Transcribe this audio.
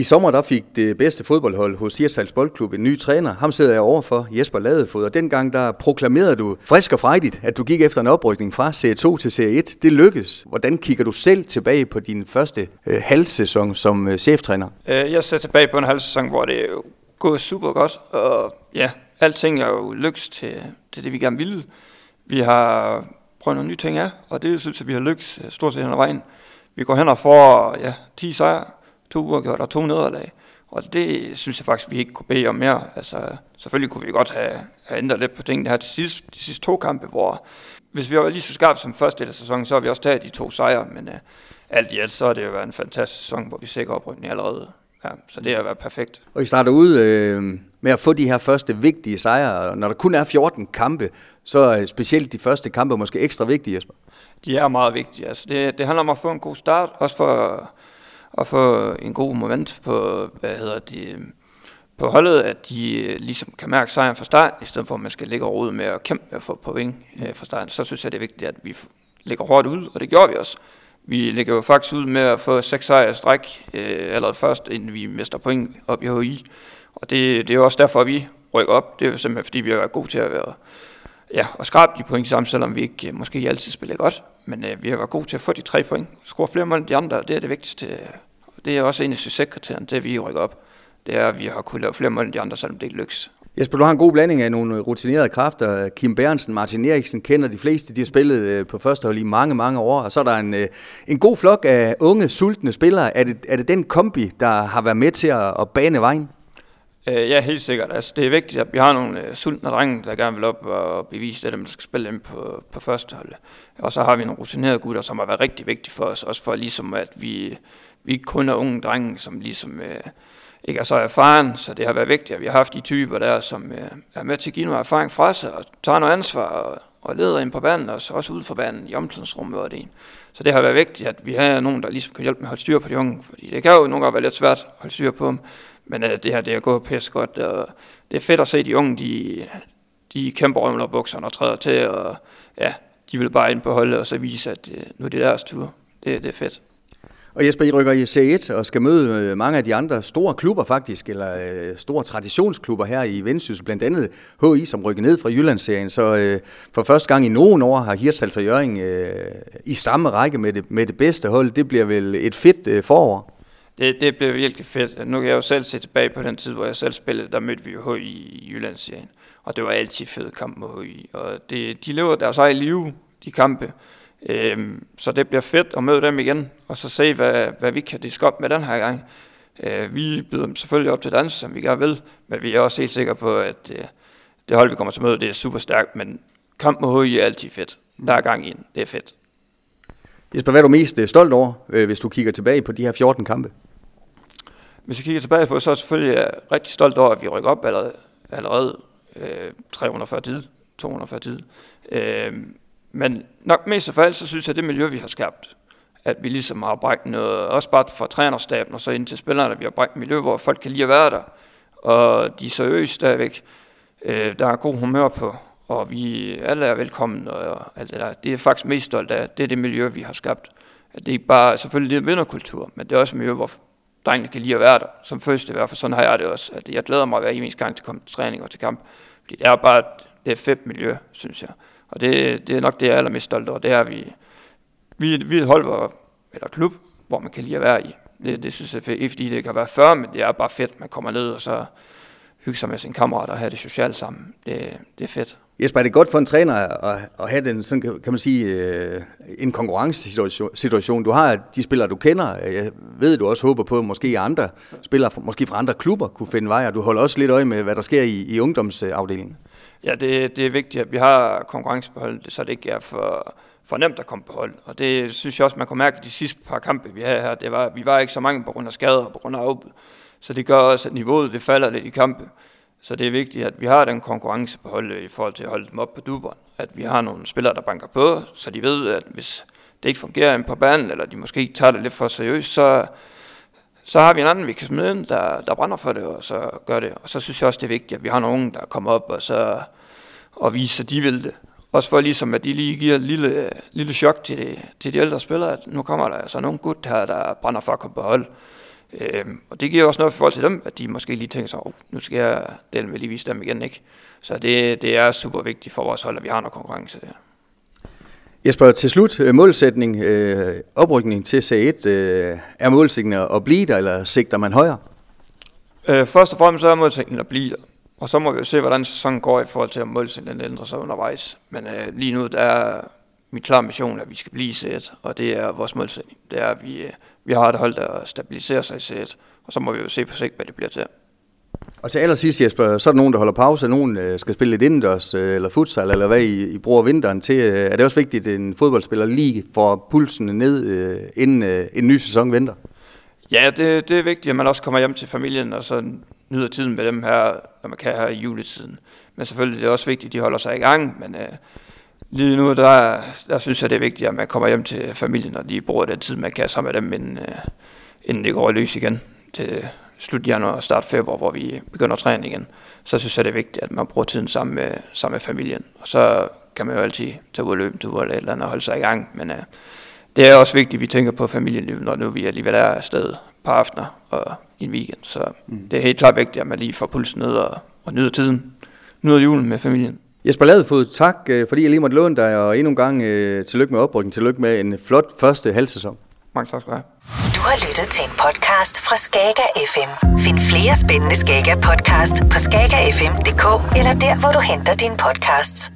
I sommer der fik det bedste fodboldhold hos Hirtshals Boldklub en ny træner. Ham sidder jeg overfor, Jesper Ladefod. Og dengang der proklamerede du frisk og frejdigt, at du gik efter en oprykning fra Serie 2 til Serie 1. Det lykkedes. Hvordan kigger du selv tilbage på din første øh, halvsæson som øh, cheftræner? Øh, jeg ser tilbage på en halvsæson, hvor det går gået super godt. Og ja, alting er jo lykkes til, til det, vi gerne ville. Vi har prøvet nogle nye ting af, og det synes jeg, vi har lykkes øh, stort set hen ad vejen. Vi går hen og får ja, 10 sejre, to uafgjort og to nederlag. Og det synes jeg faktisk, vi ikke kunne bede om mere. Altså, selvfølgelig kunne vi godt have, have ændret lidt på tingene her til sidst, de sidste to kampe, hvor hvis vi var lige så skarpe som første del af sæsonen, så har vi også taget de to sejre, men uh, alt i alt, så har det jo været en fantastisk sæson, hvor vi sikrer oprykning allerede. Ja, så det har været perfekt. Og I starter ud øh, med at få de her første vigtige sejre. Når der kun er 14 kampe, så er specielt de første kampe måske ekstra vigtige, Jesper. De er meget vigtige. Altså det, det handler om at få en god start, også for og få en god moment på, hvad hedder det, på holdet, at de øh, ligesom kan mærke sejren fra start, i stedet for at man skal ligge og med at kæmpe med at få point øh, fra start. Så synes jeg, det er vigtigt, at vi ligger hårdt ud, og det gjorde vi også. Vi ligger jo faktisk ud med at få seks sejre stræk øh, allerede først, inden vi mister point op i HI. Og det, det er jo også derfor, at vi rykker op. Det er jo simpelthen, fordi vi har været gode til at være ja, og skrabe de point sammen, selvom vi ikke øh, måske altid spiller godt. Men øh, vi har været gode til at få de tre point. Score flere mål end de andre, det er det vigtigste. Øh, det er også en af succeskriterierne, det vi rykker op. Det er, at vi har kunnet lave flere mål end de andre, selvom det ikke lykkes. Jesper, du har en god blanding af nogle rutinerede kræfter. Kim Berensen, Martin Eriksen kender de fleste. De har spillet øh, på første hold i mange, mange år. Og så er der en, øh, en god flok af unge, sultne spillere. Er det, er det den kombi, der har været med til at, at bane vejen? Øh, ja, helt sikkert. Altså, det er vigtigt, at vi har nogle øh, sultne drenge, der gerne vil op og bevise det, dem, der skal spille dem på, på første hold. Og så har vi nogle rutinerede gutter, som har været rigtig vigtige for os, også for ligesom, at vi, vi ikke kun er unge drenge, som ligesom øh, ikke er så erfaren, så det har været vigtigt, at vi har haft de typer der, som øh, er med til at give noget erfaring fra sig, og tager noget ansvar, og, og leder ind på banen, og også ud for banen i omklædningsrummet og det en. Så det har været vigtigt, at vi har nogen, der ligesom kan hjælpe med at holde styr på de unge, fordi det kan jo nogle gange være lidt svært at holde styr på dem, men øh, det her, det er gået pisse godt, og det er fedt at se de unge, de, de kæmper rømler bukserne og træder til, og ja, de vil bare ind på holdet og så vise, at øh, nu er det deres tur. Det, det er fedt. Og Jesper, I rykker i C1 og skal møde øh, mange af de andre store klubber faktisk, eller øh, store traditionsklubber her i Vendsyssel, blandt andet HI, som rykker ned fra Jyllandsserien. Så øh, for første gang i nogen år har Hirtshals og Jørgen øh, i samme række med det, med det bedste hold. Det bliver vel et fedt øh, forår? Det, det bliver virkelig fedt. Nu kan jeg jo selv se tilbage på den tid, hvor jeg selv spillede, der mødte vi jo HI i Jyllandsserien. Og det var altid fed kamp mod HI. Og det, de lever deres eget liv, de kampe. Øhm, så det bliver fedt at møde dem igen, og så se, hvad, hvad vi kan diske op med den her gang. Øh, vi byder dem selvfølgelig op til dans, som vi gerne vil, men vi er også helt sikre på, at øh, det hold, vi kommer til at møde, det er super stærkt, men kamp mod HI er altid fedt. Der er gang i den. Det er fedt. Jesper, hvad er du mest øh, stolt over, øh, hvis du kigger tilbage på de her 14 kampe? Hvis jeg kigger tilbage på, så er jeg selvfølgelig øh, rigtig stolt over, at vi rykker op allerede, allerede øh, 340 tid, 240 tid. Øh, men nok mest af alt, så synes jeg, at det miljø, vi har skabt, at vi ligesom har bragt noget, også bare fra trænerstaben og så ind til spillerne, at vi har brækt miljø, hvor folk kan lide at være der, og de er seriøse stadigvæk. Øh, der er god humør på, og vi alle er velkommen, og alt det der. Det er faktisk mest stolt af, det er det miljø, vi har skabt. At det er ikke bare, selvfølgelig det er vinderkultur, men det er også et miljø, hvor drengene kan lide at være der. Som første i hvert fald, sådan har jeg det også. At jeg glæder mig hver eneste gang til at komme til træning og til kamp. Fordi det er bare, det er fedt miljø, synes jeg. Og det, det er nok det, jeg er allermest stolt over. Det er, at vi, vi, vi er et hold, hvor, eller klub, hvor man kan lide at være i. Det, det synes jeg er fedt. Ikke fordi det kan være før, men det er bare fedt, man kommer ned og så hygge sig med sine kammerater og have det socialt sammen. Det, det er fedt. Jesper, er det godt for en træner at, at have den, sådan kan man sige, øh, en konkurrencesituation? Du har de spillere, du kender. Jeg ved, du også håber på, at måske andre spillere, måske fra andre klubber, kunne finde vej, og du holder også lidt øje med, hvad der sker i, i ungdomsafdelingen. Ja, det, det er vigtigt, at vi har konkurrence på holdet, så det ikke er for, for nemt at komme på hold. Og det synes jeg også, man kunne mærke de sidste par kampe, vi havde her. Det var, vi var ikke så mange på grund af skader og på grund af afbud. Så det gør også, at niveauet det falder lidt i kampe. Så det er vigtigt, at vi har den konkurrence på holdet i forhold til at holde dem op på duberen. At vi har nogle spillere, der banker på, så de ved, at hvis det ikke fungerer ind på banen, eller de måske tager det lidt for seriøst, så, så har vi en anden, vi kan smide ind, der, der brænder for det, og så gør det. Og så synes jeg også, det er vigtigt, at vi har nogen, der kommer op og, så, og viser, at de vil det. Også for ligesom, at de lige giver et lille, lille chok til, til de ældre spillere, at nu kommer der altså nogle gut her, der brænder for at komme på hold. Øh, og det giver også noget for forhold til dem, at de måske lige tænker sig, oh, nu skal jeg dele med lige vise dem igen, ikke? Så det, det er super vigtigt for vores hold, at vi har noget konkurrence der. Jesper, til slut, øh, målsætning, øh, oprykning til C1, øh, er målsætningen at blive der, eller sigter man højere? Øh, først og fremmest så er målsætningen at blive der. Og så må vi jo se, hvordan sæsonen går i forhold til, om målsætningen ændrer sig undervejs. Men øh, lige nu, der er min klare mission, at vi skal blive i C1, og det er vores målsætning. Det er, at vi, øh, vi har et hold, der stabiliserer sig i C1, og så må vi jo se på sigt, hvad det bliver til. Og til allersidst, Jesper, så er der nogen, der holder pause, nogen øh, skal spille lidt indendørs, øh, eller futsal, eller hvad I, I bruger vinteren til. Er det også vigtigt, at en fodboldspiller lige får pulsen ned, inden en ny sæson venter? Ja, det, det er vigtigt, at man også kommer hjem til familien, og så nyder tiden med dem her, når man kan her i juletiden. Men selvfølgelig det er også vigtigt, at de holder sig i gang, men øh, lige nu, der, der synes jeg, det er vigtigt, at man kommer hjem til familien, og de bruger den tid, man kan sammen med dem, inden, øh, inden det går løs igen til slut januar og start februar, hvor vi begynder at træne igen. Så synes jeg, det er vigtigt, at man bruger tiden sammen med, sammen med familien. Og så kan man jo altid tage ud og løbe til eller et eller andet og holde sig i gang. Men øh, det er også vigtigt, at vi tænker på familielivet, når nu vi alligevel er afsted par aftener og i en weekend. Så mm. det er helt klart vigtigt, at man lige får pulsen ned og, og nyder tiden, nyder julen med familien. Jesper Ladefod, tak øh, fordi jeg lige måtte låne dig, og endnu en gang øh, tillykke med oprykningen. Tillykke med en flot første halvsæson. Mange tak skal du have. Du har lyttet til en podcast fra Skager FM. Find flere spændende Skager podcast på skagerfm.dk eller der, hvor du henter dine podcasts.